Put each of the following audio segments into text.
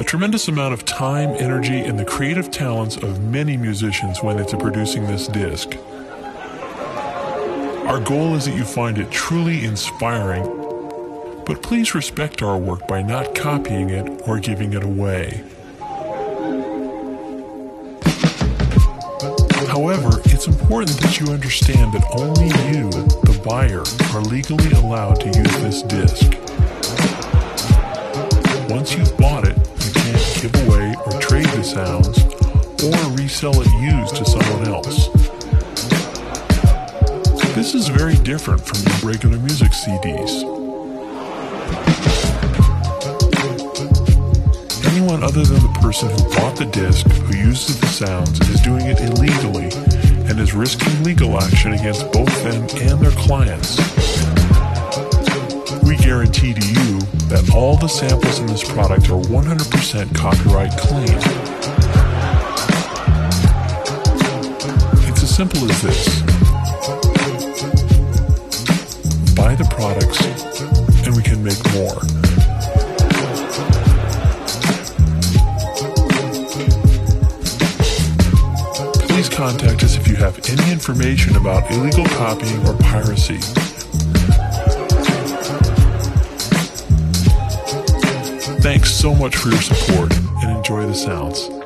A tremendous amount of time, energy, and the creative talents of many musicians went into producing this disc. Our goal is that you find it truly inspiring, but please respect our work by not copying it or giving it away. However, it's important that you understand that only you, the buyer, are legally allowed to use this disc. Once you've bought it, give away or trade the sounds or resell it used to someone else. This is very different from your regular music CDs. Anyone other than the person who bought the disc, who uses the sounds, is doing it illegally and is risking legal action against both them and their clients. We guarantee to you that all the samples in this product are 100% copyright clean. It's as simple as this buy the products, and we can make more. Please contact us if you have any information about illegal copying or piracy. Thanks so much for your support and enjoy the sounds.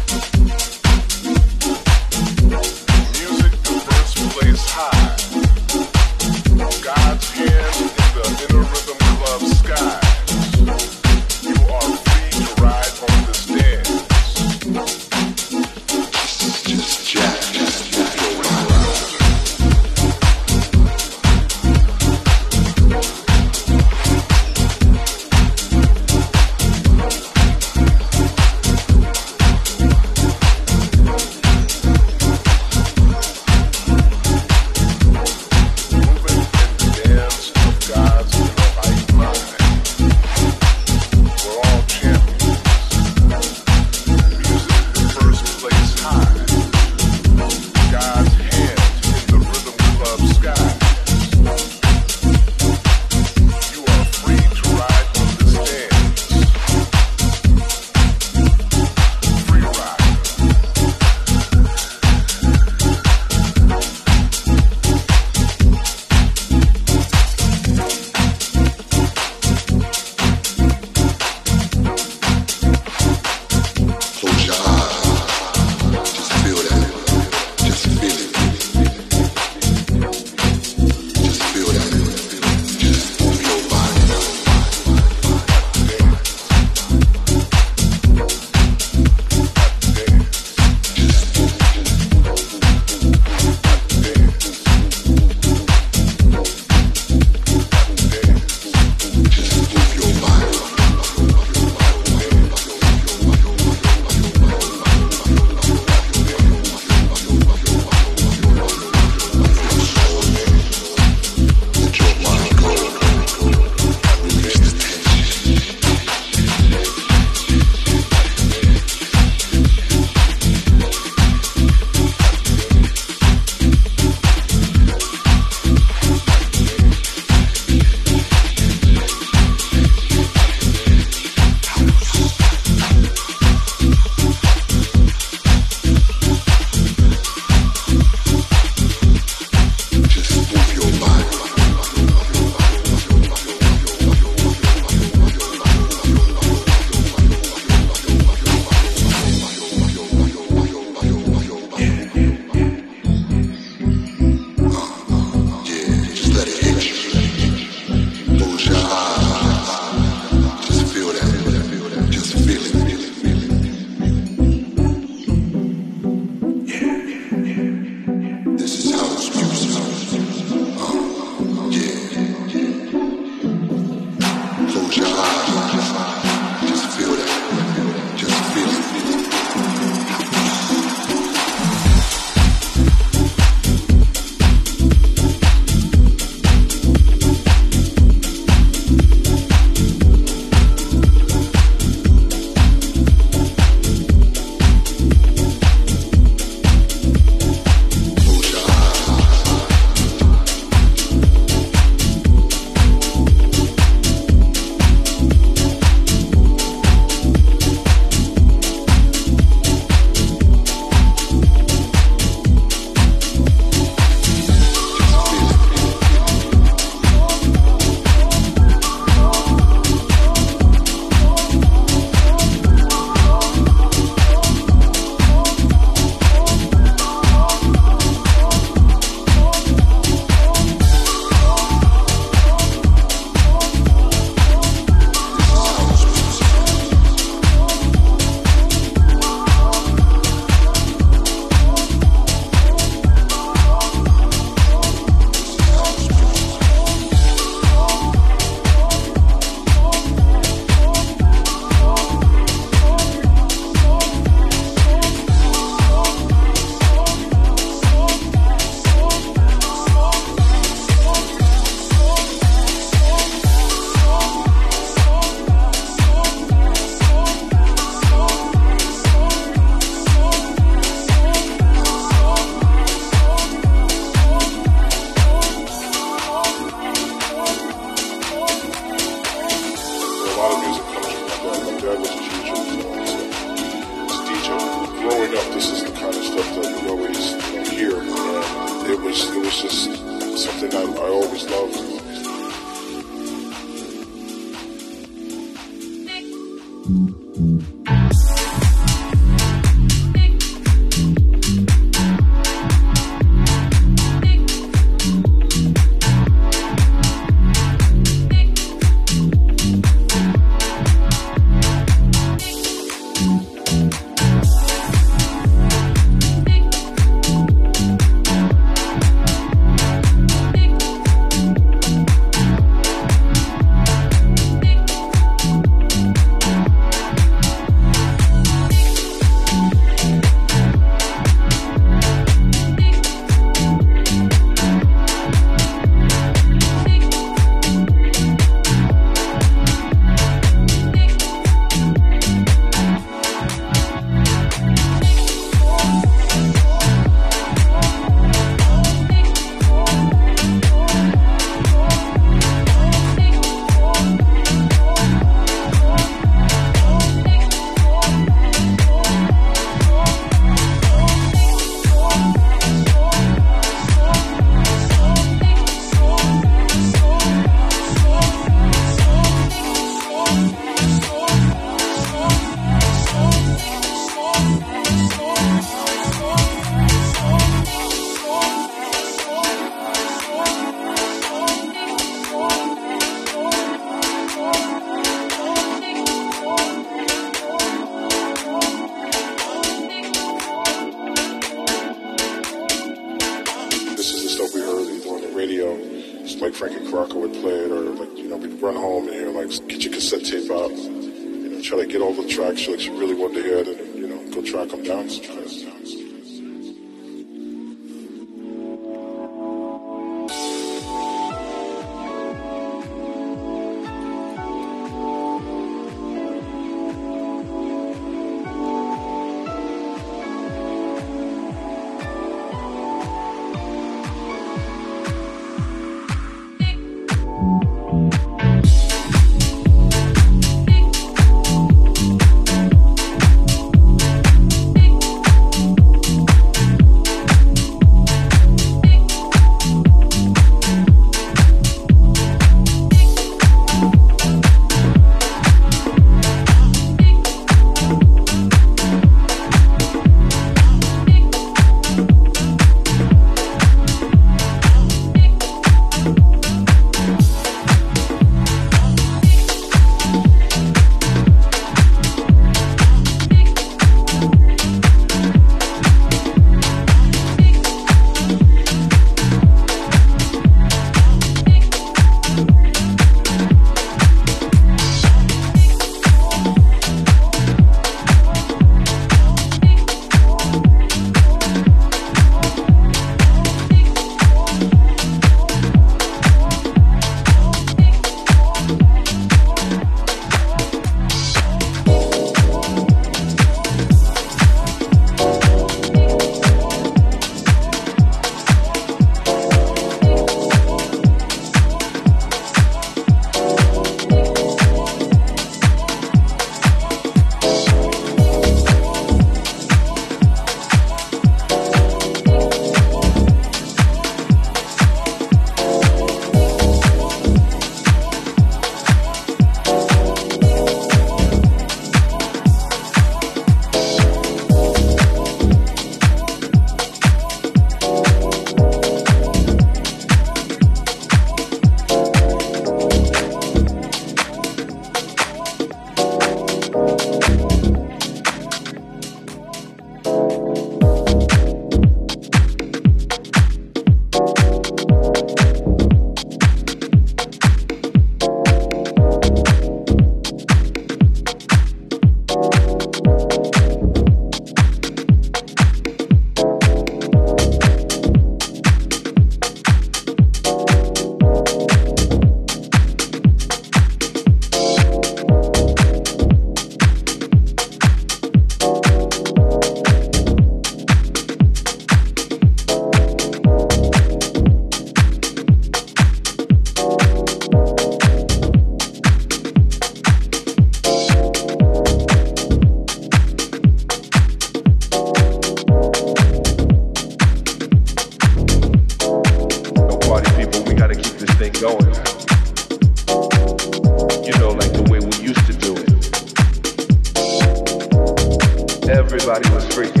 everybody was freaking.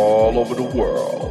all over the world.